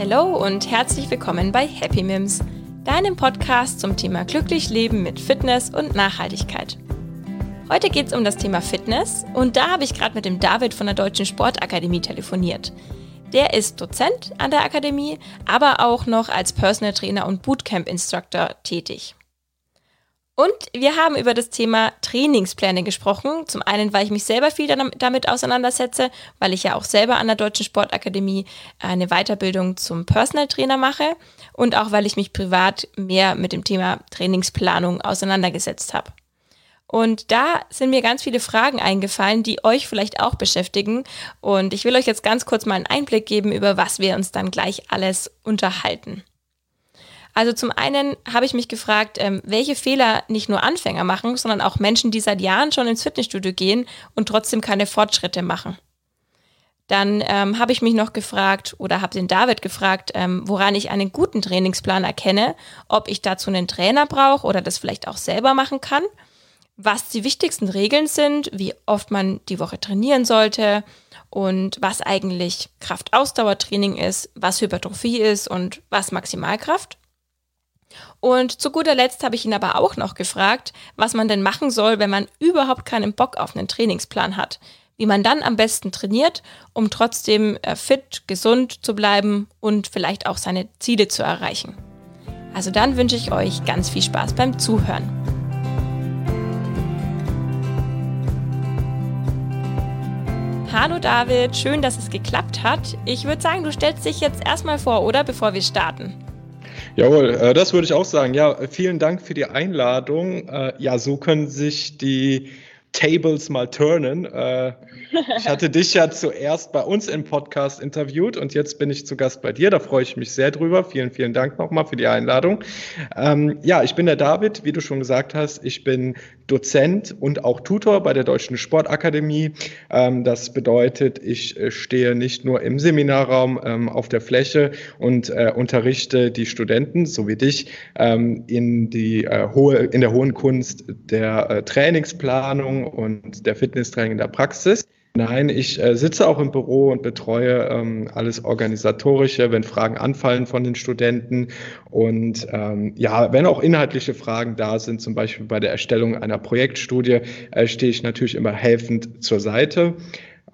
Hallo und herzlich willkommen bei Happy Mims, deinem Podcast zum Thema glücklich leben mit Fitness und Nachhaltigkeit. Heute geht es um das Thema Fitness und da habe ich gerade mit dem David von der Deutschen Sportakademie telefoniert. Der ist Dozent an der Akademie, aber auch noch als Personal Trainer und Bootcamp Instructor tätig. Und wir haben über das Thema Trainingspläne gesprochen. Zum einen, weil ich mich selber viel damit auseinandersetze, weil ich ja auch selber an der Deutschen Sportakademie eine Weiterbildung zum Personal Trainer mache und auch weil ich mich privat mehr mit dem Thema Trainingsplanung auseinandergesetzt habe. Und da sind mir ganz viele Fragen eingefallen, die euch vielleicht auch beschäftigen. Und ich will euch jetzt ganz kurz mal einen Einblick geben, über was wir uns dann gleich alles unterhalten. Also zum einen habe ich mich gefragt, ähm, welche Fehler nicht nur Anfänger machen, sondern auch Menschen, die seit Jahren schon ins Fitnessstudio gehen und trotzdem keine Fortschritte machen. Dann ähm, habe ich mich noch gefragt oder habe den David gefragt, ähm, woran ich einen guten Trainingsplan erkenne, ob ich dazu einen Trainer brauche oder das vielleicht auch selber machen kann, was die wichtigsten Regeln sind, wie oft man die Woche trainieren sollte und was eigentlich Kraftausdauertraining ist, was Hypertrophie ist und was Maximalkraft. Und zu guter Letzt habe ich ihn aber auch noch gefragt, was man denn machen soll, wenn man überhaupt keinen Bock auf einen Trainingsplan hat. Wie man dann am besten trainiert, um trotzdem äh, fit, gesund zu bleiben und vielleicht auch seine Ziele zu erreichen. Also dann wünsche ich euch ganz viel Spaß beim Zuhören. Hallo David, schön, dass es geklappt hat. Ich würde sagen, du stellst dich jetzt erstmal vor, oder bevor wir starten? Jawohl, äh, das würde ich auch sagen. Ja, vielen Dank für die Einladung. Äh, ja, so können sich die Tables mal turnen. Äh, ich hatte dich ja zuerst bei uns im Podcast interviewt und jetzt bin ich zu Gast bei dir. Da freue ich mich sehr drüber. Vielen, vielen Dank nochmal für die Einladung. Ähm, ja, ich bin der David, wie du schon gesagt hast. Ich bin Dozent und auch Tutor bei der Deutschen Sportakademie. Ähm, das bedeutet, ich äh, stehe nicht nur im Seminarraum ähm, auf der Fläche und äh, unterrichte die Studenten, so wie dich, ähm, in, die, äh, hohe, in der hohen Kunst der äh, Trainingsplanung und der Fitnesstraining in der Praxis. Nein, ich äh, sitze auch im Büro und betreue ähm, alles Organisatorische, wenn Fragen anfallen von den Studenten. Und ähm, ja, wenn auch inhaltliche Fragen da sind, zum Beispiel bei der Erstellung einer Projektstudie, äh, stehe ich natürlich immer helfend zur Seite.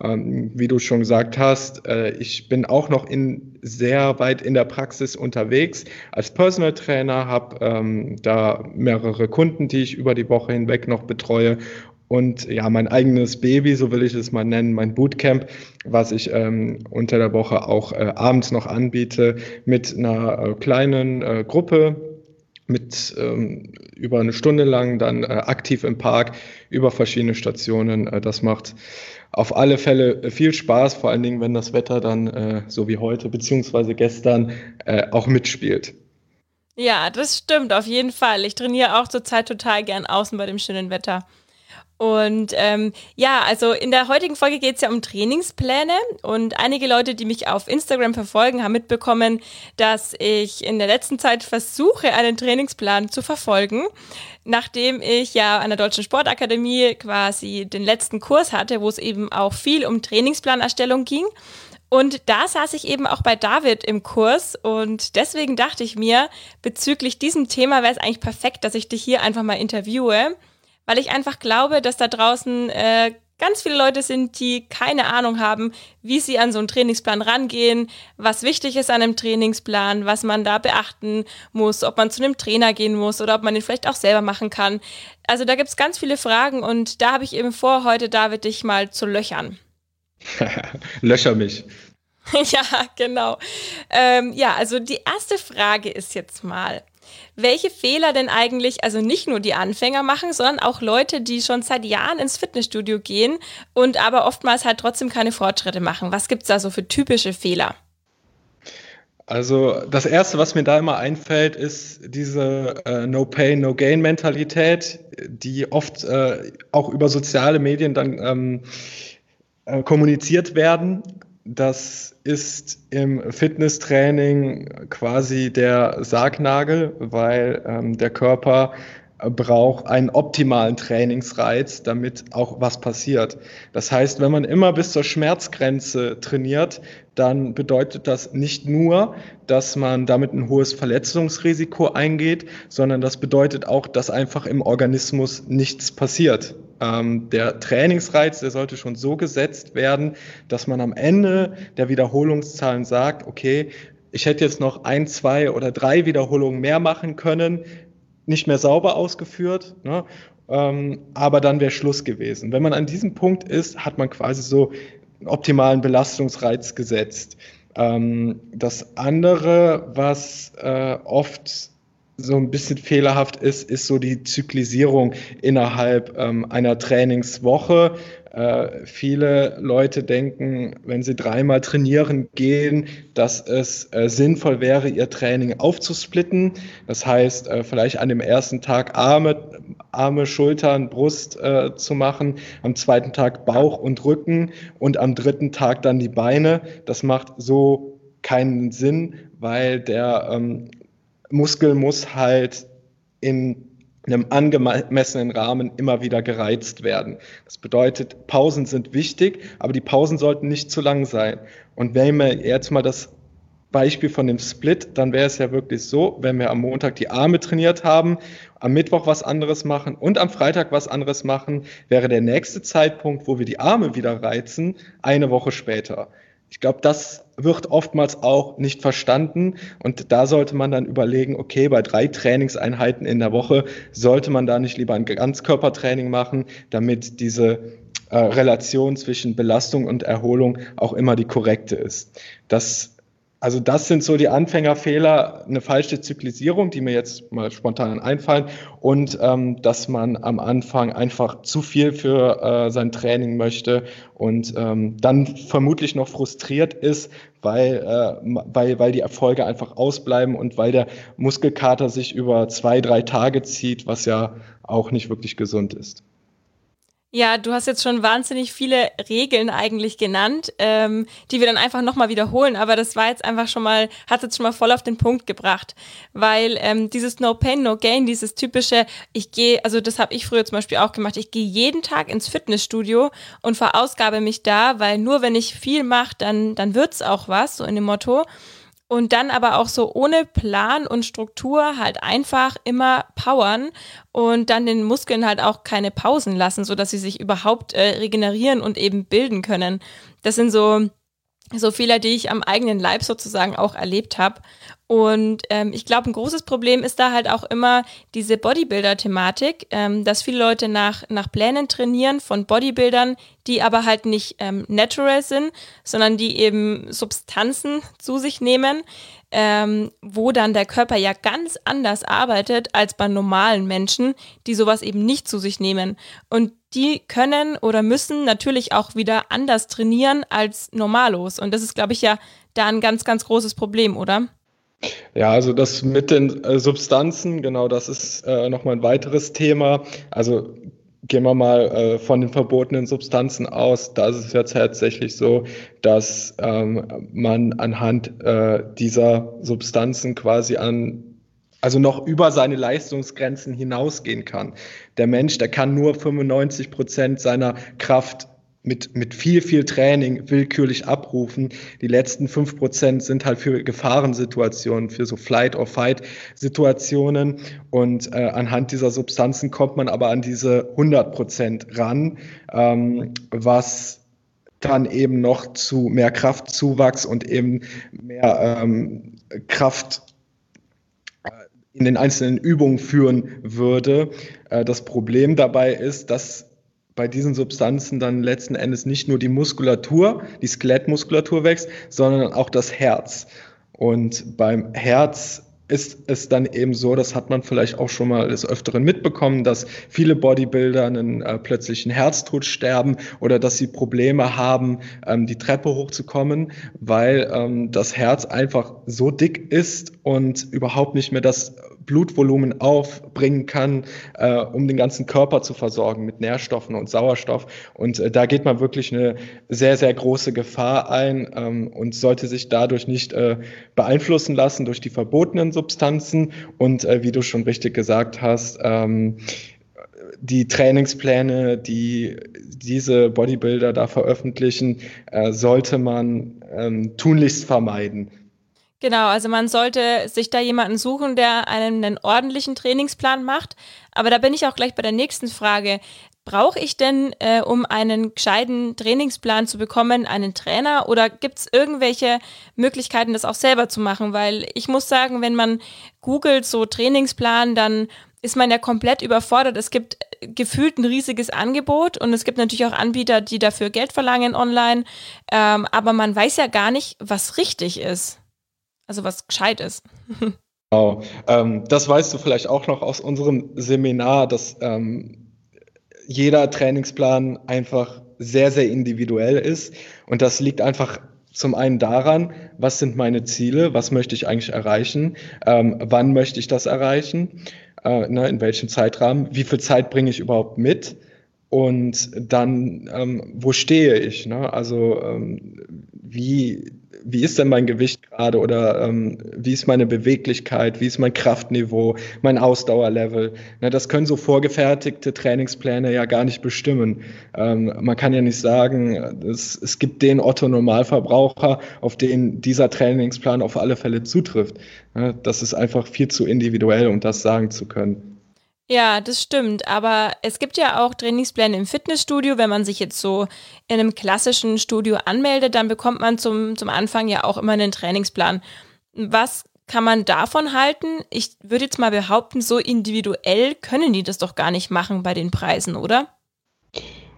Ähm, wie du schon gesagt hast, äh, ich bin auch noch in sehr weit in der Praxis unterwegs als Personal Trainer, habe ähm, da mehrere Kunden, die ich über die Woche hinweg noch betreue und ja, mein eigenes Baby, so will ich es mal nennen, mein Bootcamp, was ich ähm, unter der Woche auch äh, abends noch anbiete mit einer äh, kleinen äh, Gruppe, mit ähm, über eine Stunde lang dann äh, aktiv im Park über verschiedene Stationen. Äh, das macht auf alle Fälle viel Spaß, vor allen Dingen, wenn das Wetter dann äh, so wie heute beziehungsweise gestern äh, auch mitspielt. Ja, das stimmt auf jeden Fall. Ich trainiere auch zurzeit total gern außen bei dem schönen Wetter. Und ähm, ja, also in der heutigen Folge geht es ja um Trainingspläne. Und einige Leute, die mich auf Instagram verfolgen, haben mitbekommen, dass ich in der letzten Zeit versuche, einen Trainingsplan zu verfolgen, nachdem ich ja an der Deutschen Sportakademie quasi den letzten Kurs hatte, wo es eben auch viel um Trainingsplanerstellung ging. Und da saß ich eben auch bei David im Kurs. Und deswegen dachte ich mir, bezüglich diesem Thema wäre es eigentlich perfekt, dass ich dich hier einfach mal interviewe weil ich einfach glaube, dass da draußen äh, ganz viele Leute sind, die keine Ahnung haben, wie sie an so einen Trainingsplan rangehen, was wichtig ist an einem Trainingsplan, was man da beachten muss, ob man zu einem Trainer gehen muss oder ob man den vielleicht auch selber machen kann. Also da gibt's ganz viele Fragen und da habe ich eben vor, heute David dich mal zu löchern. Löcher mich. ja, genau. Ähm, ja, also die erste Frage ist jetzt mal, welche Fehler denn eigentlich, also nicht nur die Anfänger machen, sondern auch Leute, die schon seit Jahren ins Fitnessstudio gehen und aber oftmals halt trotzdem keine Fortschritte machen. Was gibt's da so für typische Fehler? Also das Erste, was mir da immer einfällt, ist diese äh, No-Pain, No-Gain-Mentalität, die oft äh, auch über soziale Medien dann ähm, äh, kommuniziert werden. Das ist im Fitnesstraining quasi der Sargnagel, weil ähm, der Körper braucht einen optimalen Trainingsreiz, damit auch was passiert. Das heißt, wenn man immer bis zur Schmerzgrenze trainiert, dann bedeutet das nicht nur, dass man damit ein hohes Verletzungsrisiko eingeht, sondern das bedeutet auch, dass einfach im Organismus nichts passiert. Ähm, der Trainingsreiz, der sollte schon so gesetzt werden, dass man am Ende der Wiederholungszahlen sagt, okay, ich hätte jetzt noch ein, zwei oder drei Wiederholungen mehr machen können, nicht mehr sauber ausgeführt, ne? ähm, aber dann wäre Schluss gewesen. Wenn man an diesem Punkt ist, hat man quasi so einen optimalen Belastungsreiz gesetzt. Ähm, das andere, was äh, oft so ein bisschen fehlerhaft ist, ist so die Zyklisierung innerhalb ähm, einer Trainingswoche. Äh, viele Leute denken, wenn sie dreimal trainieren gehen, dass es äh, sinnvoll wäre, ihr Training aufzusplitten. Das heißt, äh, vielleicht an dem ersten Tag Arme, Arme, Schultern, Brust äh, zu machen, am zweiten Tag Bauch und Rücken und am dritten Tag dann die Beine. Das macht so keinen Sinn, weil der ähm, Muskel muss halt in einem angemessenen Rahmen immer wieder gereizt werden. Das bedeutet, Pausen sind wichtig, aber die Pausen sollten nicht zu lang sein. Und wenn wir jetzt mal das Beispiel von dem Split, dann wäre es ja wirklich so, wenn wir am Montag die Arme trainiert haben, am Mittwoch was anderes machen und am Freitag was anderes machen, wäre der nächste Zeitpunkt, wo wir die Arme wieder reizen, eine Woche später. Ich glaube, das wird oftmals auch nicht verstanden und da sollte man dann überlegen, okay, bei drei Trainingseinheiten in der Woche sollte man da nicht lieber ein Ganzkörpertraining machen, damit diese äh, Relation zwischen Belastung und Erholung auch immer die korrekte ist. Das also das sind so die Anfängerfehler, eine falsche Zyklisierung, die mir jetzt mal spontan einfallen und ähm, dass man am Anfang einfach zu viel für äh, sein Training möchte und ähm, dann vermutlich noch frustriert ist, weil, äh, weil, weil die Erfolge einfach ausbleiben und weil der Muskelkater sich über zwei, drei Tage zieht, was ja auch nicht wirklich gesund ist. Ja, du hast jetzt schon wahnsinnig viele Regeln eigentlich genannt, ähm, die wir dann einfach nochmal wiederholen. Aber das war jetzt einfach schon mal, hat jetzt schon mal voll auf den Punkt gebracht. Weil ähm, dieses No Pain, No Gain, dieses typische, ich gehe, also das habe ich früher zum Beispiel auch gemacht, ich gehe jeden Tag ins Fitnessstudio und verausgabe mich da, weil nur wenn ich viel mache, dann, dann wird's auch was, so in dem Motto und dann aber auch so ohne Plan und Struktur halt einfach immer powern und dann den Muskeln halt auch keine Pausen lassen, so dass sie sich überhaupt äh, regenerieren und eben bilden können. Das sind so so Fehler, die ich am eigenen Leib sozusagen auch erlebt habe. Und ähm, ich glaube, ein großes Problem ist da halt auch immer diese Bodybuilder-Thematik, ähm, dass viele Leute nach, nach Plänen trainieren von Bodybuildern, die aber halt nicht ähm, natural sind, sondern die eben Substanzen zu sich nehmen, ähm, wo dann der Körper ja ganz anders arbeitet als bei normalen Menschen, die sowas eben nicht zu sich nehmen. Und die können oder müssen natürlich auch wieder anders trainieren als Normalos. Und das ist, glaube ich, ja da ein ganz, ganz großes Problem, oder? Ja, also das mit den äh, Substanzen, genau, das ist äh, nochmal ein weiteres Thema. Also gehen wir mal äh, von den verbotenen Substanzen aus. Da ist es ja tatsächlich so, dass ähm, man anhand äh, dieser Substanzen quasi an also noch über seine Leistungsgrenzen hinausgehen kann. Der Mensch, der kann nur 95 Prozent seiner Kraft mit, mit viel, viel Training willkürlich abrufen. Die letzten fünf Prozent sind halt für Gefahrensituationen, für so Flight-or-Fight-Situationen. Und äh, anhand dieser Substanzen kommt man aber an diese 100 Prozent ran, ähm, was dann eben noch zu mehr Kraftzuwachs und eben mehr ähm, Kraft äh, in den einzelnen Übungen führen würde. Äh, das Problem dabei ist, dass bei diesen Substanzen dann letzten Endes nicht nur die Muskulatur, die Skelettmuskulatur wächst, sondern auch das Herz. Und beim Herz ist es dann eben so, das hat man vielleicht auch schon mal des Öfteren mitbekommen, dass viele Bodybuilder einen äh, plötzlichen Herztod sterben oder dass sie Probleme haben, ähm, die Treppe hochzukommen, weil ähm, das Herz einfach so dick ist und überhaupt nicht mehr das Blutvolumen aufbringen kann, äh, um den ganzen Körper zu versorgen mit Nährstoffen und Sauerstoff. Und äh, da geht man wirklich eine sehr, sehr große Gefahr ein ähm, und sollte sich dadurch nicht äh, beeinflussen lassen durch die verbotenen Substanzen. Und äh, wie du schon richtig gesagt hast, ähm, die Trainingspläne, die diese Bodybuilder da veröffentlichen, äh, sollte man ähm, tunlichst vermeiden. Genau, also man sollte sich da jemanden suchen, der einen, einen ordentlichen Trainingsplan macht. Aber da bin ich auch gleich bei der nächsten Frage. Brauche ich denn, äh, um einen gescheiten Trainingsplan zu bekommen, einen Trainer oder gibt es irgendwelche Möglichkeiten, das auch selber zu machen? Weil ich muss sagen, wenn man googelt so Trainingsplan, dann ist man ja komplett überfordert. Es gibt gefühlt ein riesiges Angebot und es gibt natürlich auch Anbieter, die dafür Geld verlangen online, ähm, aber man weiß ja gar nicht, was richtig ist. Also was gescheit ist. Genau. Ähm, das weißt du vielleicht auch noch aus unserem Seminar, dass ähm, jeder Trainingsplan einfach sehr, sehr individuell ist. Und das liegt einfach zum einen daran, was sind meine Ziele, was möchte ich eigentlich erreichen, ähm, wann möchte ich das erreichen, äh, ne, in welchem Zeitrahmen, wie viel Zeit bringe ich überhaupt mit und dann, ähm, wo stehe ich? Ne? Also ähm, wie wie ist denn mein Gewicht gerade oder ähm, wie ist meine Beweglichkeit, wie ist mein Kraftniveau, mein Ausdauerlevel. Na, das können so vorgefertigte Trainingspläne ja gar nicht bestimmen. Ähm, man kann ja nicht sagen, es, es gibt den Otto Normalverbraucher, auf den dieser Trainingsplan auf alle Fälle zutrifft. Ja, das ist einfach viel zu individuell, um das sagen zu können. Ja, das stimmt. Aber es gibt ja auch Trainingspläne im Fitnessstudio. Wenn man sich jetzt so in einem klassischen Studio anmeldet, dann bekommt man zum, zum Anfang ja auch immer einen Trainingsplan. Was kann man davon halten? Ich würde jetzt mal behaupten, so individuell können die das doch gar nicht machen bei den Preisen, oder?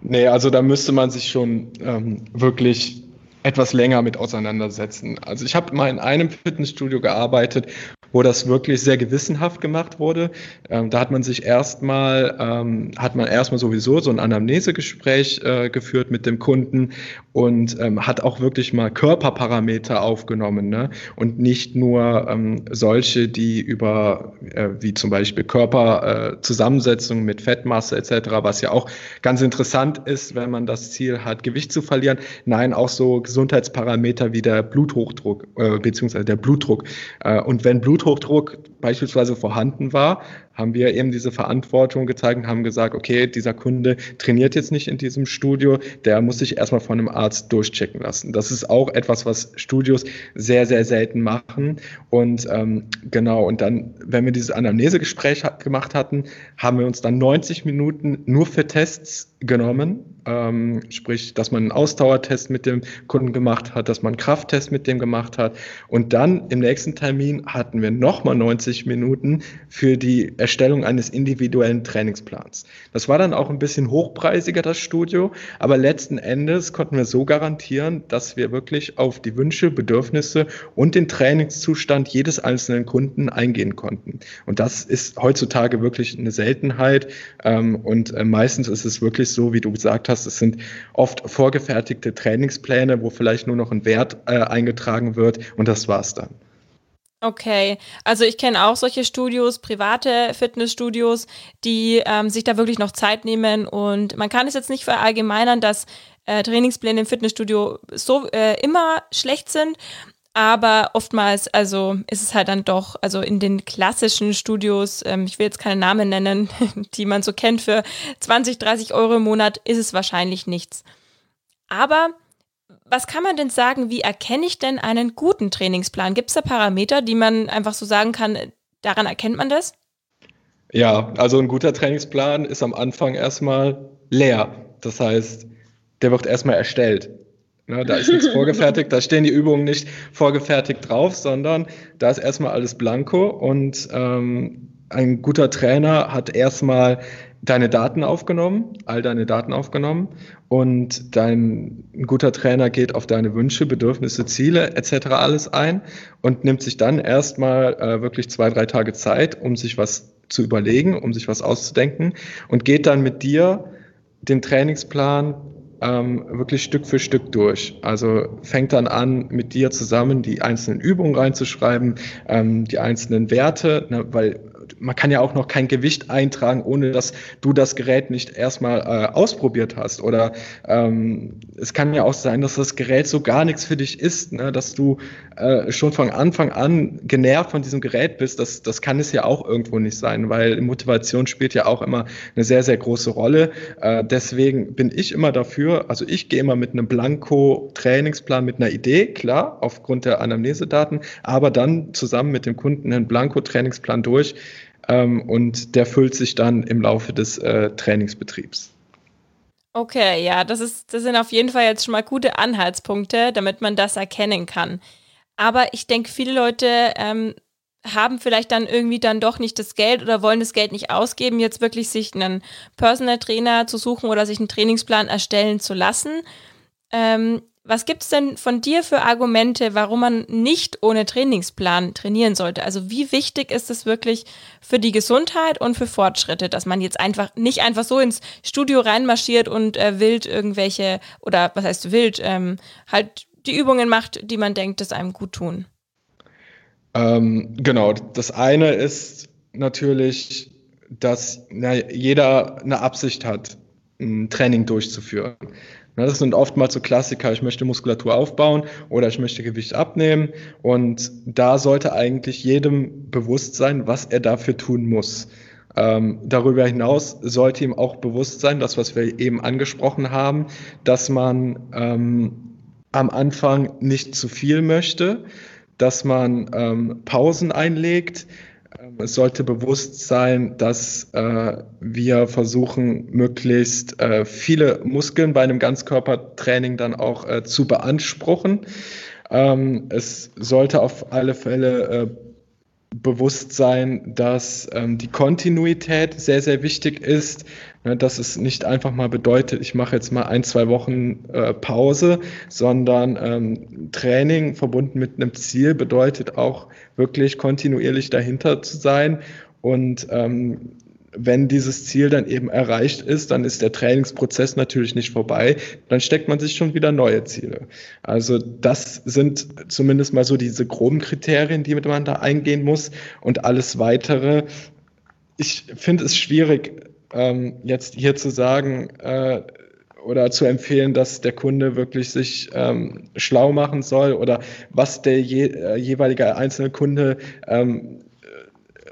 Nee, also da müsste man sich schon ähm, wirklich etwas länger mit auseinandersetzen. Also ich habe mal in einem Fitnessstudio gearbeitet, wo das wirklich sehr gewissenhaft gemacht wurde. Ähm, da hat man sich erstmal, ähm, hat man erstmal sowieso so ein Anamnesegespräch äh, geführt mit dem Kunden und ähm, hat auch wirklich mal Körperparameter aufgenommen ne? und nicht nur ähm, solche, die über, äh, wie zum Beispiel Körperzusammensetzung äh, mit Fettmasse etc., was ja auch ganz interessant ist, wenn man das Ziel hat, Gewicht zu verlieren. Nein, auch so Gesundheitsparameter wie der Bluthochdruck äh, beziehungsweise der Blutdruck. Äh, und wenn Bluthochdruck beispielsweise vorhanden war, haben wir eben diese Verantwortung gezeigt und haben gesagt, okay, dieser Kunde trainiert jetzt nicht in diesem Studio, der muss sich erstmal von einem Arzt durchchecken lassen. Das ist auch etwas, was Studios sehr, sehr selten machen. Und ähm, genau, und dann, wenn wir dieses Anamnesegespräch gemacht hatten, haben wir uns dann 90 Minuten nur für Tests genommen, ähm, sprich, dass man einen Ausdauertest mit dem Kunden gemacht hat, dass man einen Krafttest mit dem gemacht hat. Und dann im nächsten Termin hatten wir nochmal 90 Minuten für die Erstellung eines individuellen Trainingsplans. Das war dann auch ein bisschen hochpreisiger, das Studio, aber letzten Endes konnten wir so garantieren, dass wir wirklich auf die Wünsche, Bedürfnisse und den Trainingszustand jedes einzelnen Kunden eingehen konnten. Und das ist heutzutage wirklich eine Seltenheit ähm, und äh, meistens ist es wirklich so, wie du gesagt hast, es sind oft vorgefertigte Trainingspläne, wo vielleicht nur noch ein Wert äh, eingetragen wird und das war's dann. Okay, also ich kenne auch solche Studios, private Fitnessstudios, die ähm, sich da wirklich noch Zeit nehmen. Und man kann es jetzt nicht verallgemeinern, dass äh, Trainingspläne im Fitnessstudio so äh, immer schlecht sind, aber oftmals, also ist es halt dann doch, also in den klassischen Studios, ähm, ich will jetzt keine Namen nennen, die man so kennt, für 20, 30 Euro im Monat ist es wahrscheinlich nichts. Aber was kann man denn sagen, wie erkenne ich denn einen guten Trainingsplan? Gibt es da Parameter, die man einfach so sagen kann, daran erkennt man das? Ja, also ein guter Trainingsplan ist am Anfang erstmal leer. Das heißt, der wird erstmal erstellt. Ja, da ist nichts vorgefertigt, da stehen die Übungen nicht vorgefertigt drauf, sondern da ist erstmal alles blanko und ähm, ein guter Trainer hat erstmal deine Daten aufgenommen, all deine Daten aufgenommen und dein ein guter Trainer geht auf deine Wünsche, Bedürfnisse, Ziele etc. alles ein und nimmt sich dann erstmal äh, wirklich zwei, drei Tage Zeit, um sich was zu überlegen, um sich was auszudenken und geht dann mit dir den Trainingsplan ähm, wirklich Stück für Stück durch. Also fängt dann an, mit dir zusammen die einzelnen Übungen reinzuschreiben, ähm, die einzelnen Werte, ne, weil man kann ja auch noch kein Gewicht eintragen, ohne dass du das Gerät nicht erstmal äh, ausprobiert hast. Oder ähm, es kann ja auch sein, dass das Gerät so gar nichts für dich ist, ne? dass du äh, schon von Anfang an genervt von diesem Gerät bist. Das, das kann es ja auch irgendwo nicht sein, weil Motivation spielt ja auch immer eine sehr, sehr große Rolle. Äh, deswegen bin ich immer dafür, also ich gehe immer mit einem Blanko-Trainingsplan, mit einer Idee, klar, aufgrund der Anamnesedaten, aber dann zusammen mit dem Kunden einen Blanko-Trainingsplan durch ähm, und der füllt sich dann im Laufe des äh, Trainingsbetriebs. Okay, ja, das, ist, das sind auf jeden Fall jetzt schon mal gute Anhaltspunkte, damit man das erkennen kann. Aber ich denke, viele Leute ähm, haben vielleicht dann irgendwie dann doch nicht das Geld oder wollen das Geld nicht ausgeben, jetzt wirklich sich einen Personal Trainer zu suchen oder sich einen Trainingsplan erstellen zu lassen. Ähm, was gibt es denn von dir für Argumente, warum man nicht ohne Trainingsplan trainieren sollte? Also wie wichtig ist es wirklich für die Gesundheit und für Fortschritte, dass man jetzt einfach nicht einfach so ins Studio reinmarschiert und äh, wild irgendwelche oder was heißt wild ähm, halt die Übungen macht, die man denkt, dass einem gut tun? Ähm, genau, das eine ist natürlich, dass na, jeder eine Absicht hat, ein Training durchzuführen. Das sind oftmals so Klassiker, ich möchte Muskulatur aufbauen oder ich möchte Gewicht abnehmen. Und da sollte eigentlich jedem bewusst sein, was er dafür tun muss. Ähm, darüber hinaus sollte ihm auch bewusst sein, das, was wir eben angesprochen haben, dass man ähm, am Anfang nicht zu viel möchte, dass man ähm, Pausen einlegt. Es sollte bewusst sein, dass äh, wir versuchen, möglichst äh, viele Muskeln bei einem Ganzkörpertraining dann auch äh, zu beanspruchen. Ähm, es sollte auf alle Fälle äh, bewusst sein, dass ähm, die Kontinuität sehr, sehr wichtig ist, ne, dass es nicht einfach mal bedeutet, ich mache jetzt mal ein, zwei Wochen äh, Pause, sondern ähm, Training verbunden mit einem Ziel bedeutet auch wirklich kontinuierlich dahinter zu sein und ähm, wenn dieses Ziel dann eben erreicht ist, dann ist der Trainingsprozess natürlich nicht vorbei. Dann steckt man sich schon wieder neue Ziele. Also das sind zumindest mal so diese groben Kriterien, die man da eingehen muss. Und alles weitere, ich finde es schwierig, ähm, jetzt hier zu sagen, äh, oder zu empfehlen, dass der Kunde wirklich sich ähm, schlau machen soll oder was der je, äh, jeweilige einzelne Kunde ähm,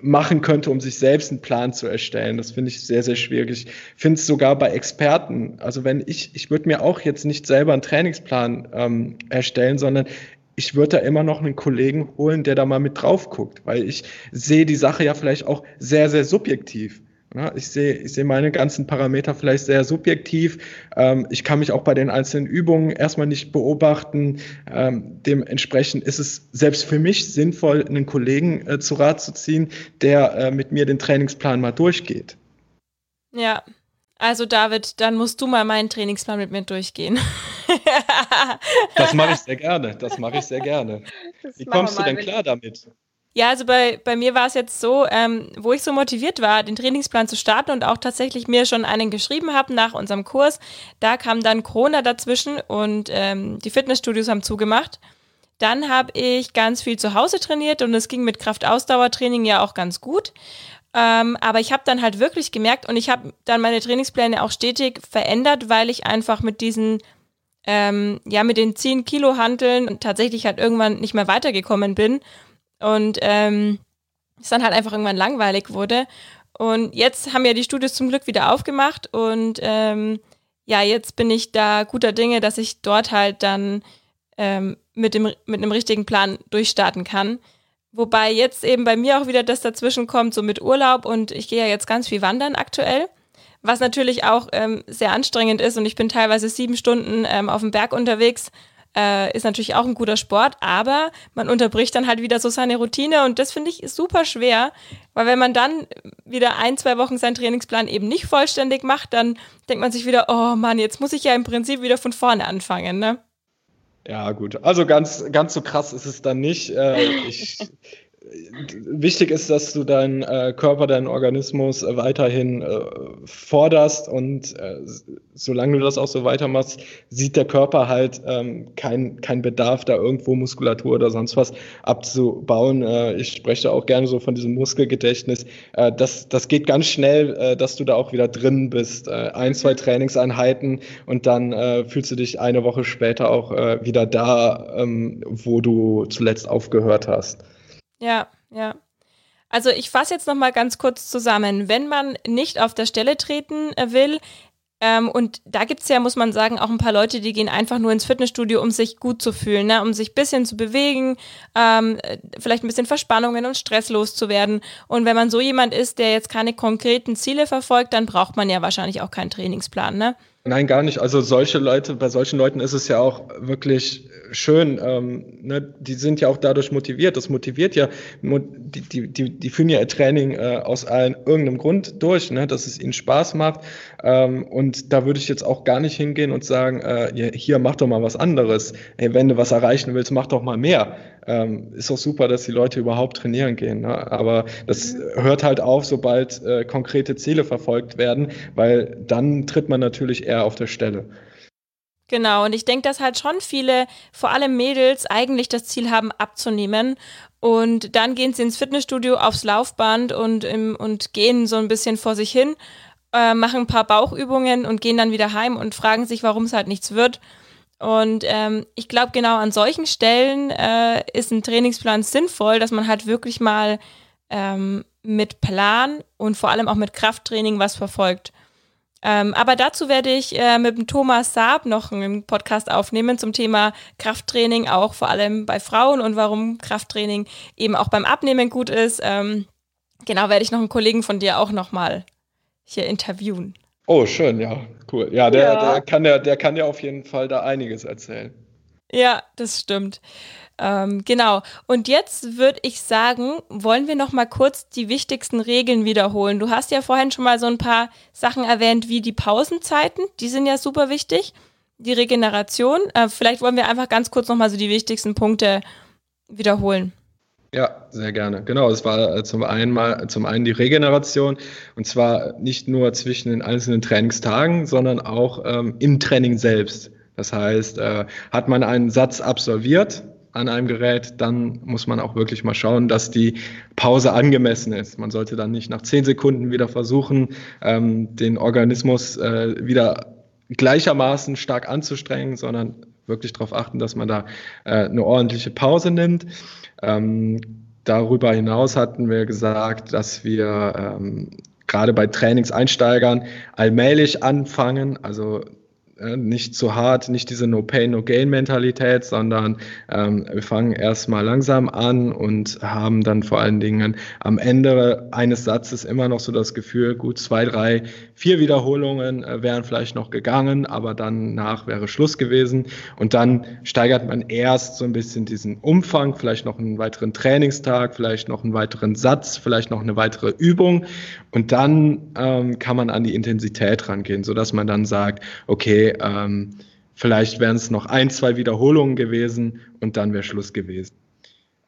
machen könnte, um sich selbst einen Plan zu erstellen. Das finde ich sehr, sehr schwierig. Ich finde es sogar bei Experten. Also wenn ich, ich würde mir auch jetzt nicht selber einen Trainingsplan ähm, erstellen, sondern ich würde da immer noch einen Kollegen holen, der da mal mit drauf guckt, weil ich sehe die Sache ja vielleicht auch sehr, sehr subjektiv. Ja, ich sehe ich sehe meine ganzen Parameter vielleicht sehr subjektiv. Ähm, ich kann mich auch bei den einzelnen Übungen erstmal nicht beobachten. Ähm, dementsprechend ist es selbst für mich sinnvoll, einen Kollegen äh, zu Rat zu ziehen, der äh, mit mir den Trainingsplan mal durchgeht. Ja, also David, dann musst du mal meinen Trainingsplan mit mir durchgehen. das mache ich sehr gerne. Das mache ich sehr gerne. Das Wie kommst du denn klar damit? Ja, also bei, bei mir war es jetzt so, ähm, wo ich so motiviert war, den Trainingsplan zu starten und auch tatsächlich mir schon einen geschrieben habe nach unserem Kurs, da kam dann Corona dazwischen und ähm, die Fitnessstudios haben zugemacht. Dann habe ich ganz viel zu Hause trainiert und es ging mit Kraftausdauertraining ja auch ganz gut. Ähm, aber ich habe dann halt wirklich gemerkt und ich habe dann meine Trainingspläne auch stetig verändert, weil ich einfach mit diesen, ähm, ja, mit den 10 Kilo Hanteln tatsächlich halt irgendwann nicht mehr weitergekommen bin und ähm, es dann halt einfach irgendwann langweilig wurde. Und jetzt haben ja die Studios zum Glück wieder aufgemacht und ähm, ja, jetzt bin ich da guter Dinge, dass ich dort halt dann ähm, mit, dem, mit einem richtigen Plan durchstarten kann. Wobei jetzt eben bei mir auch wieder das dazwischen kommt, so mit Urlaub und ich gehe ja jetzt ganz viel wandern aktuell, was natürlich auch ähm, sehr anstrengend ist und ich bin teilweise sieben Stunden ähm, auf dem Berg unterwegs äh, ist natürlich auch ein guter Sport, aber man unterbricht dann halt wieder so seine Routine und das finde ich super schwer, weil wenn man dann wieder ein, zwei Wochen seinen Trainingsplan eben nicht vollständig macht, dann denkt man sich wieder, oh Mann, jetzt muss ich ja im Prinzip wieder von vorne anfangen, ne? Ja, gut. Also ganz, ganz so krass ist es dann nicht. Äh, ich wichtig ist, dass du deinen äh, Körper, deinen Organismus äh, weiterhin äh, forderst und äh, solange du das auch so weitermachst, sieht der Körper halt ähm, keinen kein Bedarf, da irgendwo Muskulatur oder sonst was abzubauen. Äh, ich spreche auch gerne so von diesem Muskelgedächtnis. Äh, das, das geht ganz schnell, dass du da auch wieder drin bist. ein, zwei Trainingseinheiten und dann fühlst du dich eine Woche später auch wieder da, ähm, wo du zuletzt aufgehört hast. Ja, ja. Also ich fasse jetzt noch mal ganz kurz zusammen. Wenn man nicht auf der Stelle treten äh, will, ähm, und da gibt es ja, muss man sagen, auch ein paar Leute, die gehen einfach nur ins Fitnessstudio, um sich gut zu fühlen, ne? um sich ein bisschen zu bewegen, ähm, vielleicht ein bisschen Verspannungen und Stress loszuwerden. Und wenn man so jemand ist, der jetzt keine konkreten Ziele verfolgt, dann braucht man ja wahrscheinlich auch keinen Trainingsplan. Ne? Nein, gar nicht. Also solche Leute, bei solchen Leuten ist es ja auch wirklich schön. Ähm, ne? Die sind ja auch dadurch motiviert. Das motiviert ja, die, die, die, die führen ja ihr Training äh, aus ein, irgendeinem Grund durch, ne? dass es ihnen Spaß macht. Ähm, und da würde ich jetzt auch gar nicht hingehen und sagen, äh, hier mach doch mal was anderes. Hey, wenn du was erreichen willst, mach doch mal mehr ähm, ist auch super, dass die Leute überhaupt trainieren gehen. Ne? Aber das hört halt auf, sobald äh, konkrete Ziele verfolgt werden, weil dann tritt man natürlich eher auf der Stelle. Genau, und ich denke, dass halt schon viele, vor allem Mädels, eigentlich das Ziel haben, abzunehmen. Und dann gehen sie ins Fitnessstudio, aufs Laufband und, im, und gehen so ein bisschen vor sich hin, äh, machen ein paar Bauchübungen und gehen dann wieder heim und fragen sich, warum es halt nichts wird. Und ähm, ich glaube, genau an solchen Stellen äh, ist ein Trainingsplan sinnvoll, dass man halt wirklich mal ähm, mit Plan und vor allem auch mit Krafttraining was verfolgt. Ähm, aber dazu werde ich äh, mit dem Thomas Saab noch einen Podcast aufnehmen zum Thema Krafttraining, auch vor allem bei Frauen und warum Krafttraining eben auch beim Abnehmen gut ist. Ähm, genau, werde ich noch einen Kollegen von dir auch nochmal hier interviewen. Oh, schön, ja, cool. Ja, der, ja. der, kann ja, der kann ja auf jeden Fall da einiges erzählen. Ja, das stimmt. Ähm, genau. Und jetzt würde ich sagen, wollen wir noch mal kurz die wichtigsten Regeln wiederholen. Du hast ja vorhin schon mal so ein paar Sachen erwähnt, wie die Pausenzeiten. Die sind ja super wichtig. Die Regeneration. Äh, vielleicht wollen wir einfach ganz kurz noch mal so die wichtigsten Punkte wiederholen. Ja, sehr gerne. Genau, es war äh, zum einen mal zum einen die Regeneration und zwar nicht nur zwischen den einzelnen Trainingstagen, sondern auch ähm, im Training selbst. Das heißt, äh, hat man einen Satz absolviert an einem Gerät, dann muss man auch wirklich mal schauen, dass die Pause angemessen ist. Man sollte dann nicht nach zehn Sekunden wieder versuchen, ähm, den Organismus äh, wieder gleichermaßen stark anzustrengen, sondern wirklich darauf achten, dass man da äh, eine ordentliche Pause nimmt. Ähm, darüber hinaus hatten wir gesagt, dass wir ähm, gerade bei Trainingseinsteigern allmählich anfangen, also nicht zu hart, nicht diese No Pain, No Gain Mentalität, sondern ähm, wir fangen erstmal langsam an und haben dann vor allen Dingen am Ende eines Satzes immer noch so das Gefühl, gut, zwei, drei, vier Wiederholungen äh, wären vielleicht noch gegangen, aber dann nach wäre Schluss gewesen. Und dann steigert man erst so ein bisschen diesen Umfang, vielleicht noch einen weiteren Trainingstag, vielleicht noch einen weiteren Satz, vielleicht noch eine weitere Übung und dann ähm, kann man an die Intensität rangehen, sodass man dann sagt, okay, ähm, vielleicht wären es noch ein, zwei Wiederholungen gewesen und dann wäre Schluss gewesen.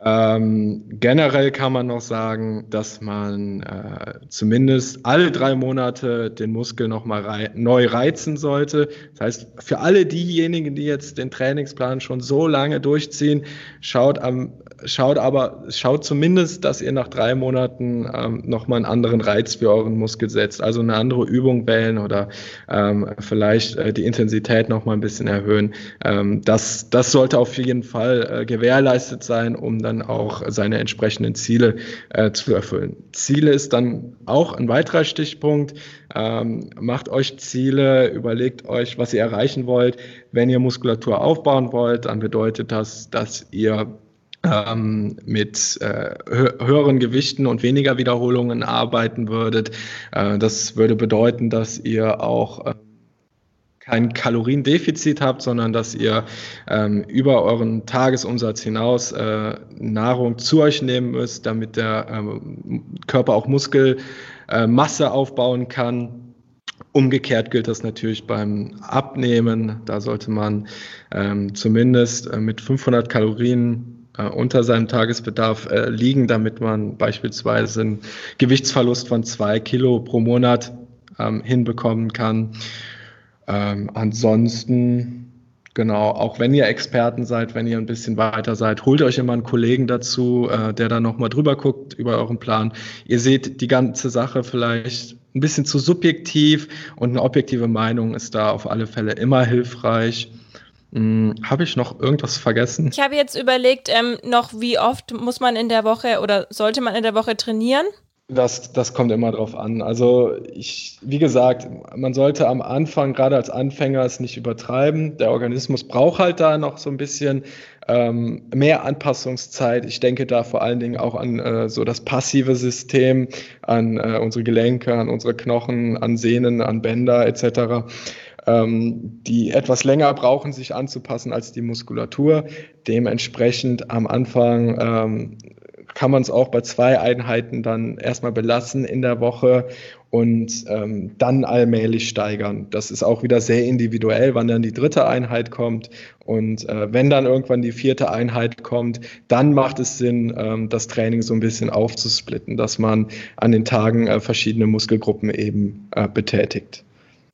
Ähm, generell kann man noch sagen, dass man äh, zumindest alle drei Monate den Muskel nochmal rei neu reizen sollte. Das heißt, für alle diejenigen, die jetzt den Trainingsplan schon so lange durchziehen, schaut am schaut aber, schaut zumindest, dass ihr nach drei Monaten ähm, nochmal einen anderen Reiz für euren Muskel setzt. Also eine andere Übung wählen oder ähm, vielleicht äh, die Intensität nochmal ein bisschen erhöhen. Ähm, das, das sollte auf jeden Fall äh, gewährleistet sein, um dann auch seine entsprechenden Ziele äh, zu erfüllen. Ziele ist dann auch ein weiterer Stichpunkt. Ähm, macht euch Ziele, überlegt euch, was ihr erreichen wollt. Wenn ihr Muskulatur aufbauen wollt, dann bedeutet das, dass ihr ähm, mit äh, höheren Gewichten und weniger Wiederholungen arbeiten würdet. Äh, das würde bedeuten, dass ihr auch äh, kein Kaloriendefizit habt, sondern dass ihr ähm, über euren Tagesumsatz hinaus äh, Nahrung zu euch nehmen müsst, damit der ähm, Körper auch Muskelmasse äh, aufbauen kann. Umgekehrt gilt das natürlich beim Abnehmen. Da sollte man ähm, zumindest äh, mit 500 Kalorien unter seinem Tagesbedarf äh, liegen, damit man beispielsweise einen Gewichtsverlust von zwei Kilo pro Monat ähm, hinbekommen kann. Ähm, ansonsten Genau, auch wenn ihr Experten seid, wenn ihr ein bisschen weiter seid, holt euch immer einen Kollegen dazu, äh, der da nochmal drüber guckt über euren Plan. Ihr seht die ganze Sache vielleicht ein bisschen zu subjektiv und eine objektive Meinung ist da auf alle Fälle immer hilfreich. Hm, habe ich noch irgendwas vergessen? Ich habe jetzt überlegt, ähm, noch wie oft muss man in der Woche oder sollte man in der Woche trainieren? Das, das kommt immer drauf an. Also ich, wie gesagt, man sollte am Anfang, gerade als Anfänger, es nicht übertreiben. Der Organismus braucht halt da noch so ein bisschen ähm, mehr Anpassungszeit. Ich denke da vor allen Dingen auch an äh, so das passive System, an äh, unsere Gelenke, an unsere Knochen, an Sehnen, an Bänder etc die etwas länger brauchen, sich anzupassen als die Muskulatur. Dementsprechend am Anfang ähm, kann man es auch bei zwei Einheiten dann erstmal belassen in der Woche und ähm, dann allmählich steigern. Das ist auch wieder sehr individuell, wann dann die dritte Einheit kommt. Und äh, wenn dann irgendwann die vierte Einheit kommt, dann macht es Sinn, ähm, das Training so ein bisschen aufzusplitten, dass man an den Tagen äh, verschiedene Muskelgruppen eben äh, betätigt.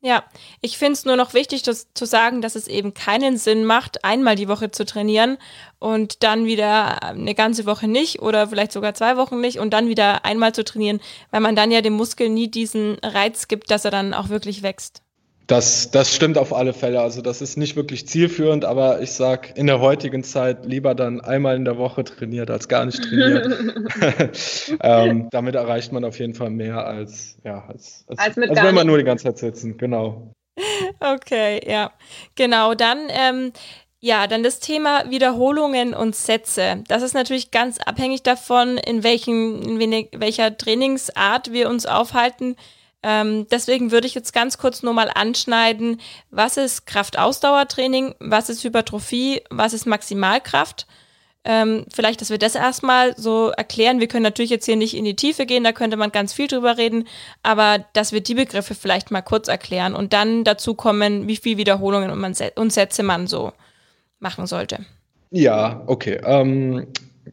Ja, ich finde es nur noch wichtig das, zu sagen, dass es eben keinen Sinn macht, einmal die Woche zu trainieren und dann wieder eine ganze Woche nicht oder vielleicht sogar zwei Wochen nicht und dann wieder einmal zu trainieren, weil man dann ja dem Muskel nie diesen Reiz gibt, dass er dann auch wirklich wächst. Das, das stimmt auf alle Fälle. Also das ist nicht wirklich zielführend, aber ich sage in der heutigen Zeit lieber dann einmal in der Woche trainiert als gar nicht trainiert. ähm, damit erreicht man auf jeden Fall mehr als, ja, als, als, als, als wenn man nur die ganze Zeit sitzen. Genau. Okay, ja. Genau, dann ähm, ja, dann das Thema Wiederholungen und Sätze. Das ist natürlich ganz abhängig davon, in, welchen, in welcher Trainingsart wir uns aufhalten. Ähm, deswegen würde ich jetzt ganz kurz nur mal anschneiden, was ist Kraftausdauertraining, was ist Hypertrophie, was ist Maximalkraft. Ähm, vielleicht, dass wir das erstmal so erklären. Wir können natürlich jetzt hier nicht in die Tiefe gehen, da könnte man ganz viel drüber reden, aber dass wir die Begriffe vielleicht mal kurz erklären und dann dazu kommen, wie viel Wiederholungen und, man, und Sätze man so machen sollte. Ja, okay. Ähm,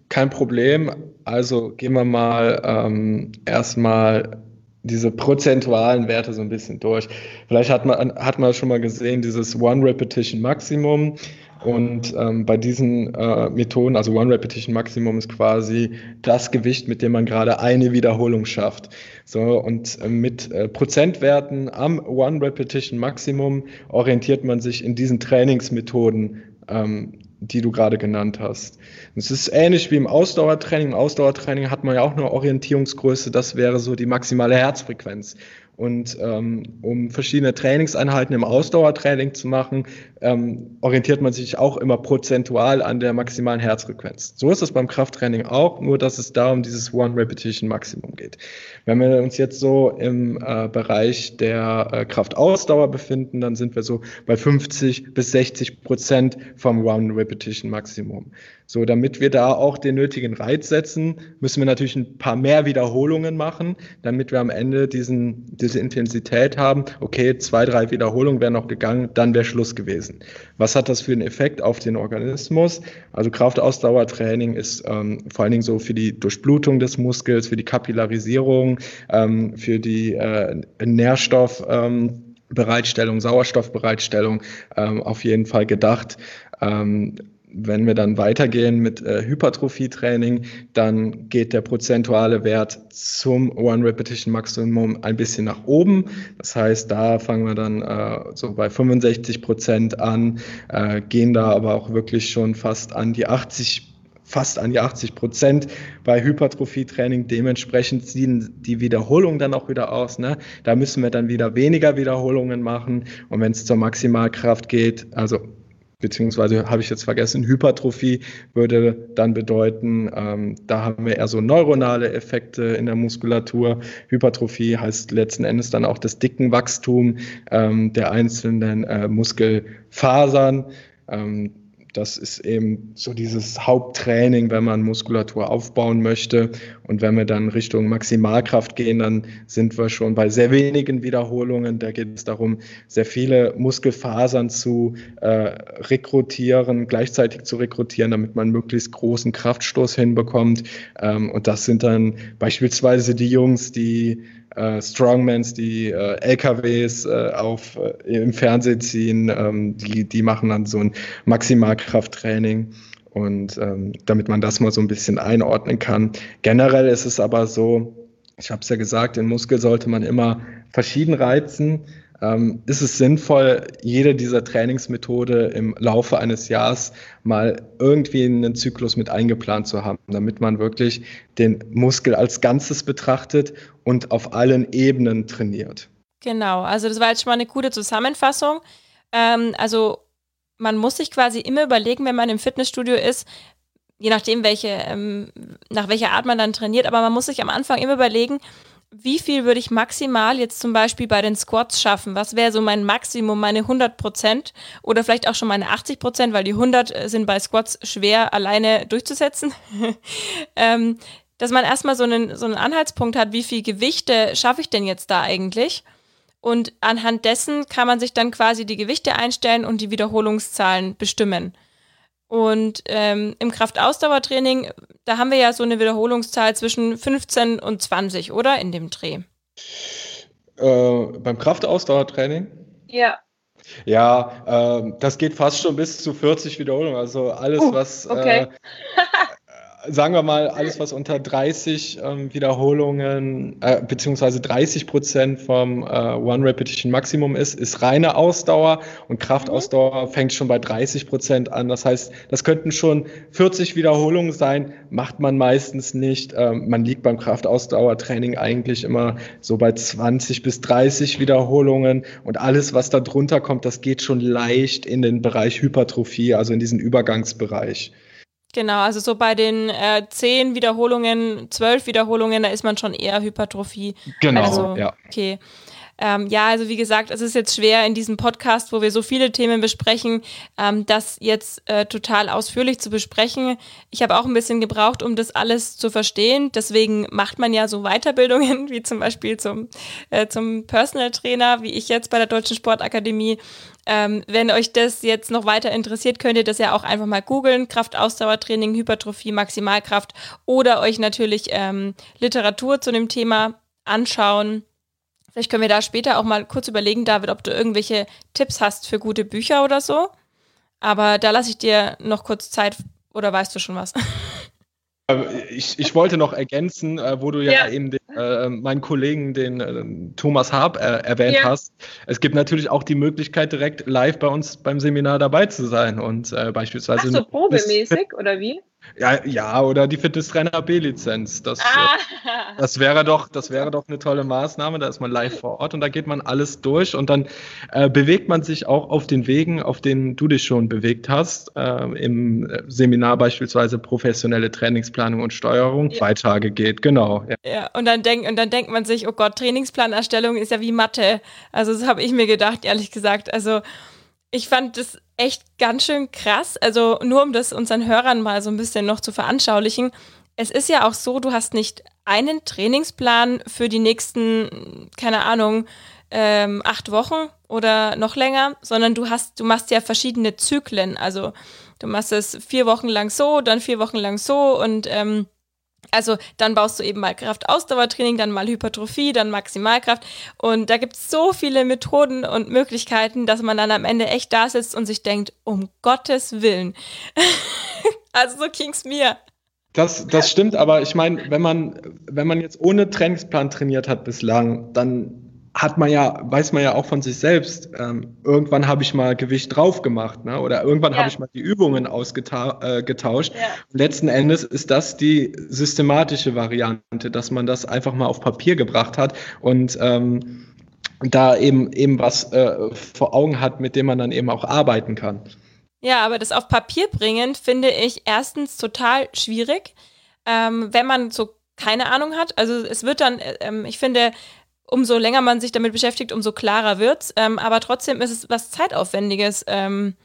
kein Problem. Also gehen wir mal ähm, erstmal diese prozentualen Werte so ein bisschen durch. Vielleicht hat man, hat man schon mal gesehen, dieses One Repetition Maximum. Und ähm, bei diesen äh, Methoden, also One Repetition Maximum ist quasi das Gewicht, mit dem man gerade eine Wiederholung schafft. So, und äh, mit äh, Prozentwerten am One Repetition Maximum orientiert man sich in diesen Trainingsmethoden ähm, die du gerade genannt hast. Es ist ähnlich wie im Ausdauertraining. Im Ausdauertraining hat man ja auch eine Orientierungsgröße, das wäre so die maximale Herzfrequenz. Und ähm, um verschiedene Trainingseinheiten im Ausdauertraining zu machen, ähm, orientiert man sich auch immer prozentual an der maximalen Herzfrequenz. So ist es beim Krafttraining auch, nur dass es da um dieses One Repetition Maximum geht. Wenn wir uns jetzt so im äh, Bereich der äh, Kraftausdauer befinden, dann sind wir so bei 50 bis 60 Prozent vom One Repetition Maximum. So, damit wir da auch den nötigen Reiz setzen, müssen wir natürlich ein paar mehr Wiederholungen machen, damit wir am Ende diesen, diese Intensität haben. Okay, zwei, drei Wiederholungen wären noch gegangen, dann wäre Schluss gewesen. Was hat das für einen Effekt auf den Organismus? Also Kraftausdauertraining ist ähm, vor allen Dingen so für die Durchblutung des Muskels, für die Kapillarisierung, ähm, für die äh, Nährstoff. Ähm, Bereitstellung, Sauerstoffbereitstellung ähm, auf jeden Fall gedacht. Ähm, wenn wir dann weitergehen mit äh, Hypertrophie-Training, dann geht der prozentuale Wert zum One-Repetition-Maximum ein bisschen nach oben. Das heißt, da fangen wir dann äh, so bei 65 Prozent an, äh, gehen da aber auch wirklich schon fast an die 80 fast an die 80 Prozent bei Hypertrophie-Training. Dementsprechend sehen die Wiederholungen dann auch wieder aus. Ne? Da müssen wir dann wieder weniger Wiederholungen machen. Und wenn es zur Maximalkraft geht, also beziehungsweise habe ich jetzt vergessen, Hypertrophie würde dann bedeuten, ähm, da haben wir eher so neuronale Effekte in der Muskulatur. Hypertrophie heißt letzten Endes dann auch das Dickenwachstum ähm, der einzelnen äh, Muskelfasern. Ähm, das ist eben so dieses Haupttraining, wenn man Muskulatur aufbauen möchte. Und wenn wir dann Richtung Maximalkraft gehen, dann sind wir schon bei sehr wenigen Wiederholungen. Da geht es darum, sehr viele Muskelfasern zu äh, rekrutieren, gleichzeitig zu rekrutieren, damit man möglichst großen Kraftstoß hinbekommt. Ähm, und das sind dann beispielsweise die Jungs, die äh, Strongmans, die äh, LKWs äh, auf, äh, im Fernsehen ziehen, ähm, die, die machen dann so ein Maximalkrafttraining. Und ähm, damit man das mal so ein bisschen einordnen kann. Generell ist es aber so, ich habe es ja gesagt, den Muskel sollte man immer verschieden reizen. Ähm, ist es sinnvoll, jede dieser Trainingsmethode im Laufe eines Jahres mal irgendwie in einen Zyklus mit eingeplant zu haben, damit man wirklich den Muskel als Ganzes betrachtet und auf allen Ebenen trainiert. Genau, also das war jetzt schon mal eine gute Zusammenfassung. Ähm, also man muss sich quasi immer überlegen, wenn man im Fitnessstudio ist, je nachdem, welche, ähm, nach welcher Art man dann trainiert, aber man muss sich am Anfang immer überlegen, wie viel würde ich maximal jetzt zum Beispiel bei den Squats schaffen? Was wäre so mein Maximum, meine 100 Prozent oder vielleicht auch schon meine 80 Prozent, weil die 100 äh, sind bei Squats schwer alleine durchzusetzen. ähm, dass man erstmal so einen, so einen Anhaltspunkt hat, wie viel Gewichte schaffe ich denn jetzt da eigentlich? Und anhand dessen kann man sich dann quasi die Gewichte einstellen und die Wiederholungszahlen bestimmen. Und ähm, im Kraftausdauertraining, da haben wir ja so eine Wiederholungszahl zwischen 15 und 20, oder? In dem Dreh. Äh, beim Kraftausdauertraining? Ja. Ja, äh, das geht fast schon bis zu 40 Wiederholungen. Also alles, uh, was okay. äh, sagen wir mal, alles, was unter 30 ähm, Wiederholungen, äh, beziehungsweise 30 Prozent vom äh, One Repetition Maximum ist, ist reine Ausdauer und Kraftausdauer fängt schon bei 30 Prozent an. Das heißt, das könnten schon 40 Wiederholungen sein, macht man meistens nicht. Ähm, man liegt beim Kraftausdauertraining eigentlich immer so bei 20 bis 30 Wiederholungen und alles, was da drunter kommt, das geht schon leicht in den Bereich Hypertrophie, also in diesen Übergangsbereich. Genau, also so bei den äh, zehn Wiederholungen, zwölf Wiederholungen, da ist man schon eher Hypertrophie. Genau, also, ja. Okay. Ähm, ja, also wie gesagt, es ist jetzt schwer in diesem Podcast, wo wir so viele Themen besprechen, ähm, das jetzt äh, total ausführlich zu besprechen. Ich habe auch ein bisschen gebraucht, um das alles zu verstehen. Deswegen macht man ja so Weiterbildungen, wie zum Beispiel zum, äh, zum Personal Trainer, wie ich jetzt bei der Deutschen Sportakademie. Ähm, wenn euch das jetzt noch weiter interessiert, könnt ihr das ja auch einfach mal googeln. Kraftausdauertraining, Hypertrophie, Maximalkraft oder euch natürlich ähm, Literatur zu dem Thema anschauen. Vielleicht können wir da später auch mal kurz überlegen, David, ob du irgendwelche Tipps hast für gute Bücher oder so. Aber da lasse ich dir noch kurz Zeit oder weißt du schon was? Äh, ich, ich wollte noch ergänzen, äh, wo du ja, ja eben den, äh, meinen Kollegen, den äh, Thomas Harp, äh, erwähnt ja. hast. Es gibt natürlich auch die Möglichkeit, direkt live bei uns beim Seminar dabei zu sein und äh, beispielsweise. Ach so, probemäßig oder wie? Ja, ja, oder die Fitnesstrainer B-Lizenz. Das, ah. das wäre doch, das wäre doch eine tolle Maßnahme. Da ist man live vor Ort und da geht man alles durch und dann äh, bewegt man sich auch auf den Wegen, auf denen du dich schon bewegt hast. Äh, Im Seminar beispielsweise professionelle Trainingsplanung und Steuerung. Ja. Zwei Tage geht, genau. Ja, ja und, dann denk, und dann denkt man sich, oh Gott, Trainingsplanerstellung ist ja wie Mathe. Also das habe ich mir gedacht, ehrlich gesagt. Also ich fand das echt ganz schön krass. Also nur um das unseren Hörern mal so ein bisschen noch zu veranschaulichen. Es ist ja auch so, du hast nicht einen Trainingsplan für die nächsten, keine Ahnung, ähm, acht Wochen oder noch länger, sondern du hast, du machst ja verschiedene Zyklen. Also du machst es vier Wochen lang so, dann vier Wochen lang so und ähm, also dann baust du eben mal Kraftausdauertraining, dann mal Hypertrophie, dann Maximalkraft. Und da gibt es so viele Methoden und Möglichkeiten, dass man dann am Ende echt da sitzt und sich denkt, um Gottes Willen. also so ging's mir. Das, das stimmt, aber ich meine, wenn man, wenn man jetzt ohne Trainingsplan trainiert hat bislang, dann hat man ja, weiß man ja auch von sich selbst, ähm, irgendwann habe ich mal Gewicht drauf gemacht, ne? oder irgendwann ja. habe ich mal die Übungen ausgetauscht. Äh, ja. Letzten Endes ist das die systematische Variante, dass man das einfach mal auf Papier gebracht hat und ähm, da eben eben was äh, vor Augen hat, mit dem man dann eben auch arbeiten kann. Ja, aber das auf Papier bringen finde ich erstens total schwierig, ähm, wenn man so keine Ahnung hat. Also es wird dann, äh, ähm, ich finde, umso länger man sich damit beschäftigt, umso klarer wird's. Ähm, aber trotzdem ist es was Zeitaufwendiges. Ähm,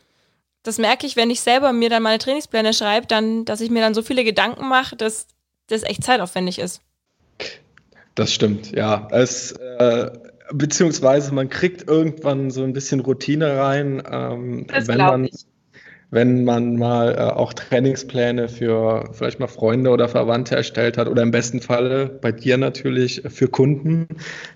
das merke ich, wenn ich selber mir dann meine Trainingspläne schreibe, dann, dass ich mir dann so viele Gedanken mache, dass das echt zeitaufwendig ist. Das stimmt, ja. Es, äh, beziehungsweise man kriegt irgendwann so ein bisschen Routine rein, ähm, wenn man ich wenn man mal äh, auch Trainingspläne für vielleicht mal Freunde oder Verwandte erstellt hat oder im besten Falle bei dir natürlich für Kunden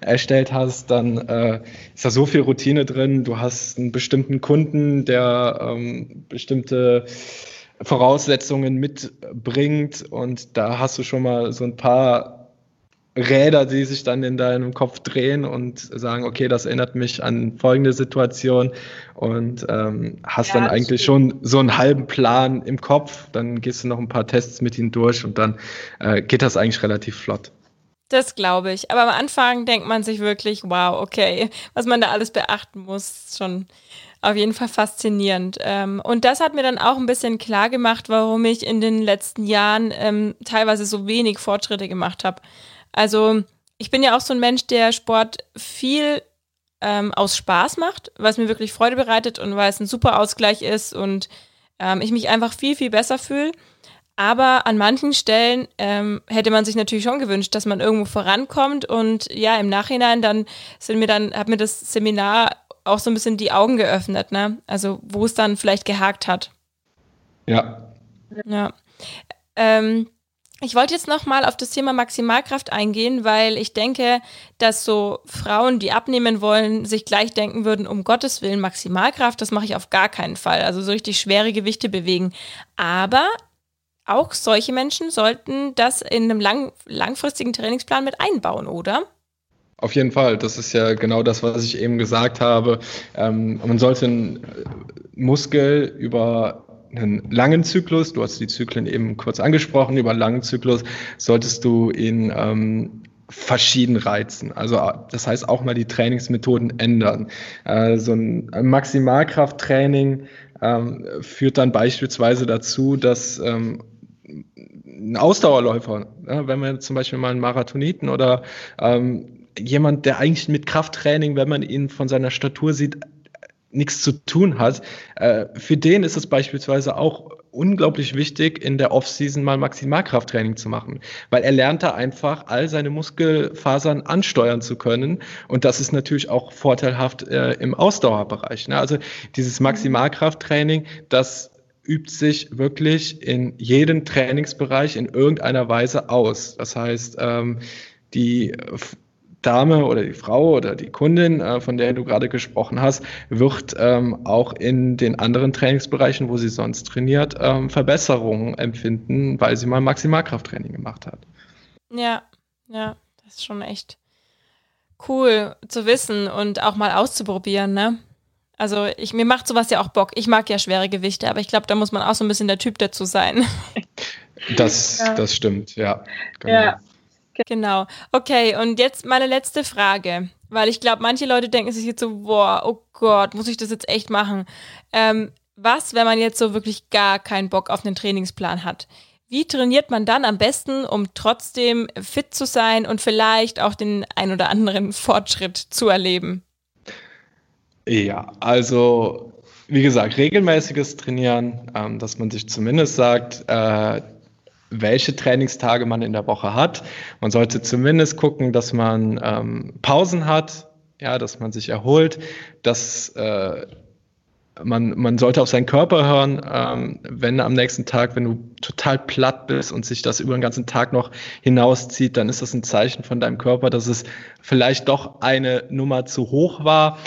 erstellt hast, dann äh, ist da so viel Routine drin. Du hast einen bestimmten Kunden, der ähm, bestimmte Voraussetzungen mitbringt und da hast du schon mal so ein paar Räder, die sich dann in deinem Kopf drehen und sagen, okay, das erinnert mich an folgende Situation und ähm, hast ja, dann eigentlich schon so einen halben Plan im Kopf. Dann gehst du noch ein paar Tests mit ihnen durch und dann äh, geht das eigentlich relativ flott. Das glaube ich. Aber am Anfang denkt man sich wirklich, wow, okay, was man da alles beachten muss, ist schon auf jeden Fall faszinierend. Ähm, und das hat mir dann auch ein bisschen klar gemacht, warum ich in den letzten Jahren ähm, teilweise so wenig Fortschritte gemacht habe. Also ich bin ja auch so ein Mensch, der Sport viel ähm, aus Spaß macht, weil es mir wirklich Freude bereitet und weil es ein super Ausgleich ist und ähm, ich mich einfach viel, viel besser fühle. Aber an manchen Stellen ähm, hätte man sich natürlich schon gewünscht, dass man irgendwo vorankommt. Und ja, im Nachhinein dann sind mir dann, hat mir das Seminar auch so ein bisschen die Augen geöffnet, ne? Also wo es dann vielleicht gehakt hat. Ja. Ja. Ähm, ich wollte jetzt noch mal auf das Thema Maximalkraft eingehen, weil ich denke, dass so Frauen, die abnehmen wollen, sich gleich denken würden, um Gottes Willen Maximalkraft, das mache ich auf gar keinen Fall. Also so richtig schwere Gewichte bewegen. Aber auch solche Menschen sollten das in einem lang, langfristigen Trainingsplan mit einbauen, oder? Auf jeden Fall. Das ist ja genau das, was ich eben gesagt habe. Ähm, man sollte einen Muskel über einen langen Zyklus, du hast die Zyklen eben kurz angesprochen, über einen langen Zyklus solltest du ihn ähm, verschieden reizen. Also das heißt auch mal die Trainingsmethoden ändern. Äh, so ein Maximalkrafttraining ähm, führt dann beispielsweise dazu, dass ähm, ein Ausdauerläufer, ja, wenn man zum Beispiel mal einen Marathoniten oder ähm, jemand, der eigentlich mit Krafttraining, wenn man ihn von seiner Statur sieht, nichts zu tun hat. Äh, für den ist es beispielsweise auch unglaublich wichtig, in der Offseason mal Maximalkrafttraining zu machen, weil er lernt da einfach, all seine Muskelfasern ansteuern zu können. Und das ist natürlich auch vorteilhaft äh, im Ausdauerbereich. Ne? Also dieses Maximalkrafttraining, das übt sich wirklich in jedem Trainingsbereich in irgendeiner Weise aus. Das heißt, ähm, die Dame oder die Frau oder die Kundin, äh, von der du gerade gesprochen hast, wird ähm, auch in den anderen Trainingsbereichen, wo sie sonst trainiert, ähm, Verbesserungen empfinden, weil sie mal Maximalkrafttraining gemacht hat. Ja, ja, das ist schon echt cool zu wissen und auch mal auszuprobieren, ne? Also ich, mir macht sowas ja auch Bock. Ich mag ja schwere Gewichte, aber ich glaube, da muss man auch so ein bisschen der Typ dazu sein. Das, ja. das stimmt, ja. Genau. Ja. Genau. Okay, und jetzt meine letzte Frage, weil ich glaube, manche Leute denken sich jetzt so, boah, oh Gott, muss ich das jetzt echt machen? Ähm, was, wenn man jetzt so wirklich gar keinen Bock auf einen Trainingsplan hat? Wie trainiert man dann am besten, um trotzdem fit zu sein und vielleicht auch den ein oder anderen Fortschritt zu erleben? Ja, also wie gesagt, regelmäßiges Trainieren, ähm, dass man sich zumindest sagt, äh, welche Trainingstage man in der Woche hat. Man sollte zumindest gucken, dass man ähm, Pausen hat, ja, dass man sich erholt, dass äh, man, man sollte auf seinen Körper hören, ähm, wenn am nächsten Tag, wenn du total platt bist und sich das über den ganzen Tag noch hinauszieht, dann ist das ein Zeichen von deinem Körper, dass es vielleicht doch eine Nummer zu hoch war.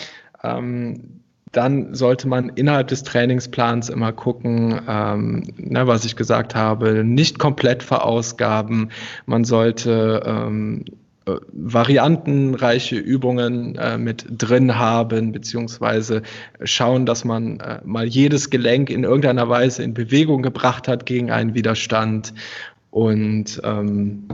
Ähm, dann sollte man innerhalb des Trainingsplans immer gucken, ähm, ne, was ich gesagt habe, nicht komplett verausgaben. Man sollte ähm, äh, variantenreiche Übungen äh, mit drin haben, beziehungsweise schauen, dass man äh, mal jedes Gelenk in irgendeiner Weise in Bewegung gebracht hat gegen einen Widerstand. Und ähm,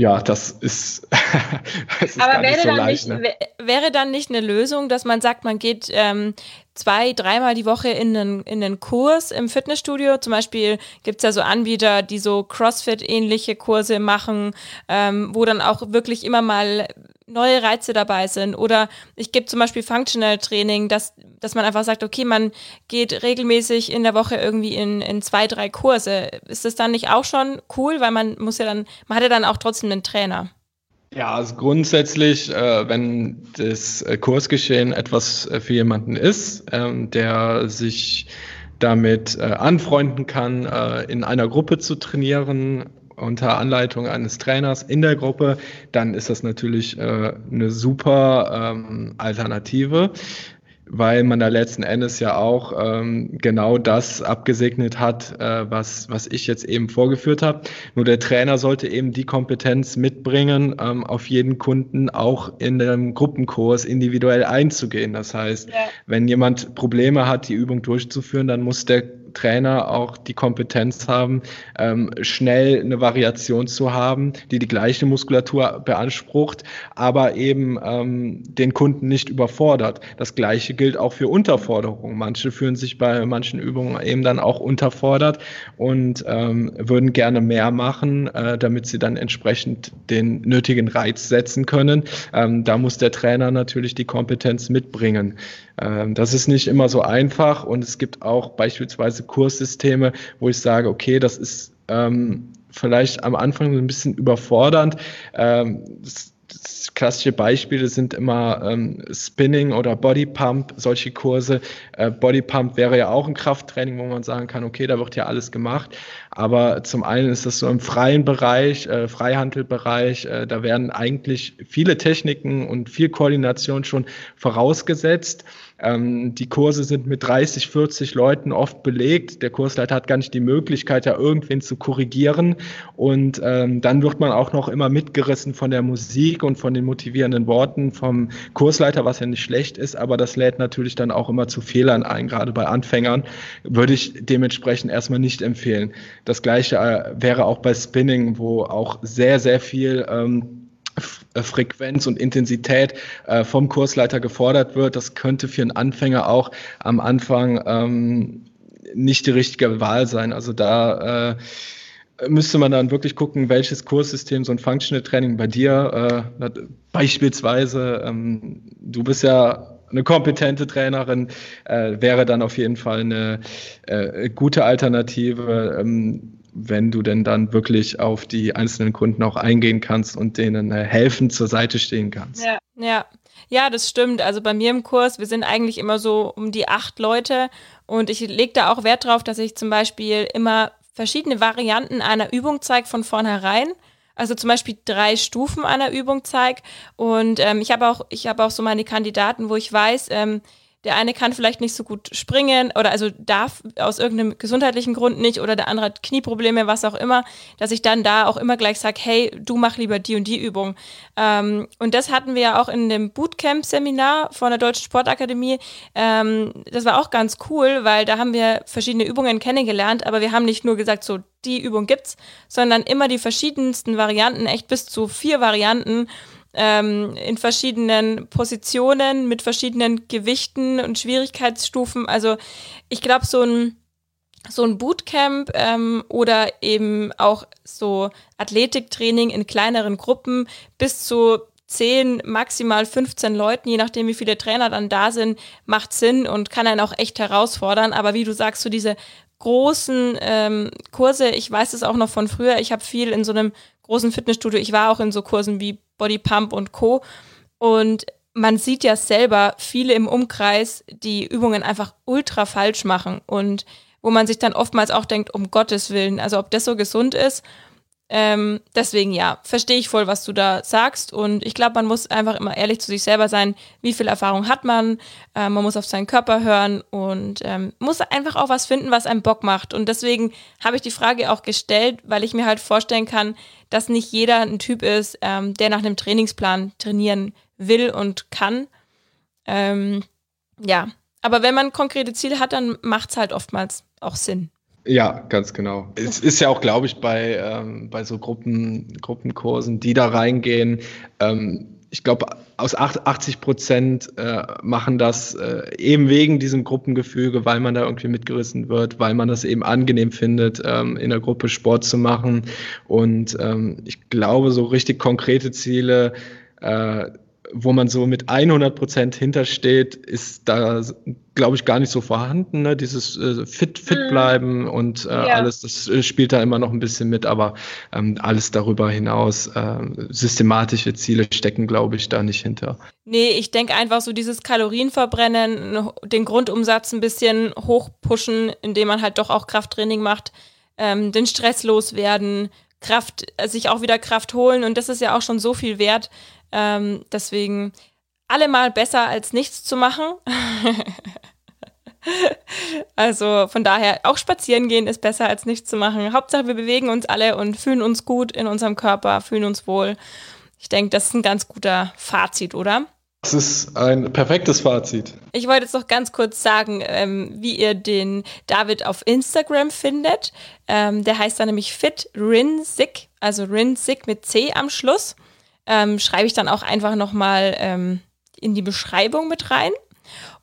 ja, das ist, das ist Aber wäre, so dann leicht, nicht, ne? wäre dann nicht eine Lösung, dass man sagt, man geht ähm, zwei, dreimal die Woche in einen, in einen Kurs im Fitnessstudio. Zum Beispiel gibt's ja so Anbieter, die so CrossFit-ähnliche Kurse machen, ähm, wo dann auch wirklich immer mal neue Reize dabei sind. Oder ich gebe zum Beispiel Functional Training, dass, dass man einfach sagt, okay, man geht regelmäßig in der Woche irgendwie in, in zwei, drei Kurse. Ist das dann nicht auch schon cool, weil man muss ja dann, man hat ja dann auch trotzdem einen Trainer. Ja, also grundsätzlich, äh, wenn das äh, Kursgeschehen etwas äh, für jemanden ist, ähm, der sich damit äh, anfreunden kann, äh, in einer Gruppe zu trainieren, unter Anleitung eines Trainers in der Gruppe, dann ist das natürlich äh, eine super ähm, Alternative weil man da letzten Endes ja auch ähm, genau das abgesegnet hat, äh, was, was ich jetzt eben vorgeführt habe. Nur der Trainer sollte eben die Kompetenz mitbringen, ähm, auf jeden Kunden auch in einem Gruppenkurs individuell einzugehen. Das heißt, ja. wenn jemand Probleme hat, die Übung durchzuführen, dann muss der Trainer auch die Kompetenz haben, ähm, schnell eine Variation zu haben, die die gleiche Muskulatur beansprucht, aber eben ähm, den Kunden nicht überfordert. Das gleiche gilt auch für Unterforderungen. Manche fühlen sich bei manchen Übungen eben dann auch unterfordert und ähm, würden gerne mehr machen, äh, damit sie dann entsprechend den nötigen Reiz setzen können. Ähm, da muss der Trainer natürlich die Kompetenz mitbringen. Ähm, das ist nicht immer so einfach und es gibt auch beispielsweise Kurssysteme, wo ich sage, okay, das ist ähm, vielleicht am Anfang ein bisschen überfordernd. Ähm, das, das klassische Beispiele sind immer ähm, Spinning oder Bodypump, solche Kurse. Äh, Bodypump wäre ja auch ein Krafttraining, wo man sagen kann, okay, da wird ja alles gemacht. Aber zum einen ist das so im freien Bereich, äh, Freihandelbereich, äh, da werden eigentlich viele Techniken und viel Koordination schon vorausgesetzt. Ähm, die Kurse sind mit 30, 40 Leuten oft belegt. Der Kursleiter hat gar nicht die Möglichkeit, da irgendwen zu korrigieren. Und ähm, dann wird man auch noch immer mitgerissen von der Musik und von den motivierenden Worten vom Kursleiter, was ja nicht schlecht ist, aber das lädt natürlich dann auch immer zu Fehlern ein, gerade bei Anfängern. Würde ich dementsprechend erstmal nicht empfehlen. Das gleiche äh, wäre auch bei Spinning, wo auch sehr, sehr viel ähm, äh, Frequenz und Intensität äh, vom Kursleiter gefordert wird. Das könnte für einen Anfänger auch am Anfang ähm, nicht die richtige Wahl sein. Also da äh, müsste man dann wirklich gucken, welches Kurssystem so ein Functional Training bei dir äh, beispielsweise, ähm, du bist ja eine kompetente Trainerin, äh, wäre dann auf jeden Fall eine äh, gute Alternative. Ähm, wenn du denn dann wirklich auf die einzelnen Kunden auch eingehen kannst und denen äh, helfen zur Seite stehen kannst. Ja, ja. Ja, das stimmt. Also bei mir im Kurs, wir sind eigentlich immer so um die acht Leute und ich lege da auch Wert drauf, dass ich zum Beispiel immer verschiedene Varianten einer Übung zeige von vornherein. Also zum Beispiel drei Stufen einer Übung zeige. Und ähm, ich habe auch, ich habe auch so meine Kandidaten, wo ich weiß, ähm, der eine kann vielleicht nicht so gut springen oder also darf aus irgendeinem gesundheitlichen Grund nicht oder der andere hat Knieprobleme, was auch immer, dass ich dann da auch immer gleich sage, hey, du mach lieber die und die Übung. Ähm, und das hatten wir ja auch in dem Bootcamp-Seminar von der Deutschen Sportakademie. Ähm, das war auch ganz cool, weil da haben wir verschiedene Übungen kennengelernt, aber wir haben nicht nur gesagt, so die Übung gibt's, sondern immer die verschiedensten Varianten, echt bis zu vier Varianten ähm, in verschiedenen Positionen mit verschiedenen Gewichten und Schwierigkeitsstufen. Also ich glaube, so ein so ein Bootcamp ähm, oder eben auch so Athletiktraining in kleineren Gruppen bis zu 10, maximal 15 Leuten, je nachdem wie viele Trainer dann da sind, macht Sinn und kann einen auch echt herausfordern. Aber wie du sagst, so diese großen ähm, Kurse, ich weiß es auch noch von früher, ich habe viel in so einem großen Fitnessstudio, ich war auch in so Kursen wie Body Pump und Co. Und man sieht ja selber viele im Umkreis, die Übungen einfach ultra falsch machen und wo man sich dann oftmals auch denkt, um Gottes Willen, also ob das so gesund ist. Ähm, deswegen ja, verstehe ich voll, was du da sagst. Und ich glaube, man muss einfach immer ehrlich zu sich selber sein, wie viel Erfahrung hat man. Äh, man muss auf seinen Körper hören und ähm, muss einfach auch was finden, was einem Bock macht. Und deswegen habe ich die Frage auch gestellt, weil ich mir halt vorstellen kann, dass nicht jeder ein Typ ist, ähm, der nach einem Trainingsplan trainieren will und kann. Ähm, ja, aber wenn man konkrete Ziele hat, dann macht es halt oftmals auch Sinn. Ja, ganz genau. Es ist ja auch, glaube ich, bei, ähm, bei so Gruppen, Gruppenkursen, die da reingehen, ähm, ich glaube, aus 80 Prozent äh, machen das äh, eben wegen diesem Gruppengefüge, weil man da irgendwie mitgerissen wird, weil man das eben angenehm findet, ähm, in der Gruppe Sport zu machen. Und ähm, ich glaube, so richtig konkrete Ziele, äh, wo man so mit 100 Prozent hintersteht, ist da, glaube ich, gar nicht so vorhanden. Ne? Dieses äh, fit, fit mhm. bleiben und äh, ja. alles, das äh, spielt da immer noch ein bisschen mit, aber ähm, alles darüber hinaus, äh, systematische Ziele stecken, glaube ich, da nicht hinter. Nee, ich denke einfach so dieses Kalorienverbrennen, den Grundumsatz ein bisschen hochpushen, indem man halt doch auch Krafttraining macht, ähm, den Stress loswerden, Kraft, sich auch wieder Kraft holen und das ist ja auch schon so viel wert. Ähm, deswegen allemal besser als nichts zu machen. also von daher, auch spazieren gehen ist besser als nichts zu machen. Hauptsache, wir bewegen uns alle und fühlen uns gut in unserem Körper, fühlen uns wohl. Ich denke, das ist ein ganz guter Fazit, oder? Das ist ein perfektes Fazit. Ich wollte jetzt noch ganz kurz sagen, ähm, wie ihr den David auf Instagram findet. Ähm, der heißt da nämlich Fit Rinzig, also Rinzig mit C am Schluss ähm, schreibe ich dann auch einfach nochmal ähm, in die Beschreibung mit rein.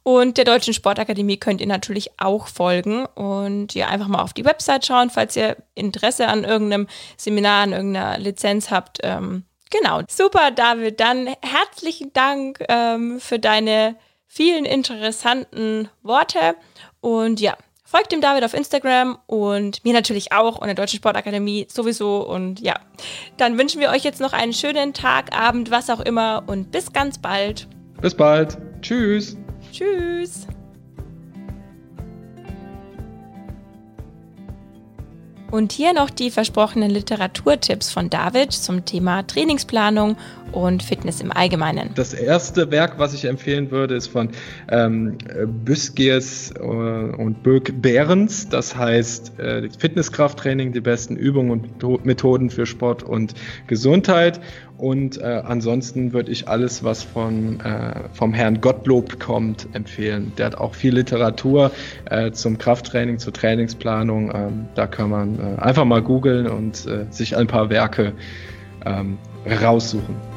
Und der Deutschen Sportakademie könnt ihr natürlich auch folgen und ja, einfach mal auf die Website schauen, falls ihr Interesse an irgendeinem Seminar, an irgendeiner Lizenz habt. Ähm, genau. Super, David. Dann herzlichen Dank ähm, für deine vielen interessanten Worte. Und ja, Folgt dem David auf Instagram und mir natürlich auch und der Deutschen Sportakademie sowieso. Und ja, dann wünschen wir euch jetzt noch einen schönen Tag, Abend, was auch immer und bis ganz bald. Bis bald. Tschüss. Tschüss. Und hier noch die versprochenen Literaturtipps von David zum Thema Trainingsplanung und Fitness im Allgemeinen. Das erste Werk, was ich empfehlen würde, ist von ähm, Büskiers äh, und Birk Behrens. Das heißt äh, Fitnesskrafttraining, die besten Übungen und Methoden für Sport und Gesundheit. Und äh, ansonsten würde ich alles, was von, äh, vom Herrn Gottlob kommt, empfehlen. Der hat auch viel Literatur äh, zum Krafttraining, zur Trainingsplanung. Ähm, da kann man äh, einfach mal googeln und äh, sich ein paar Werke ähm, raussuchen.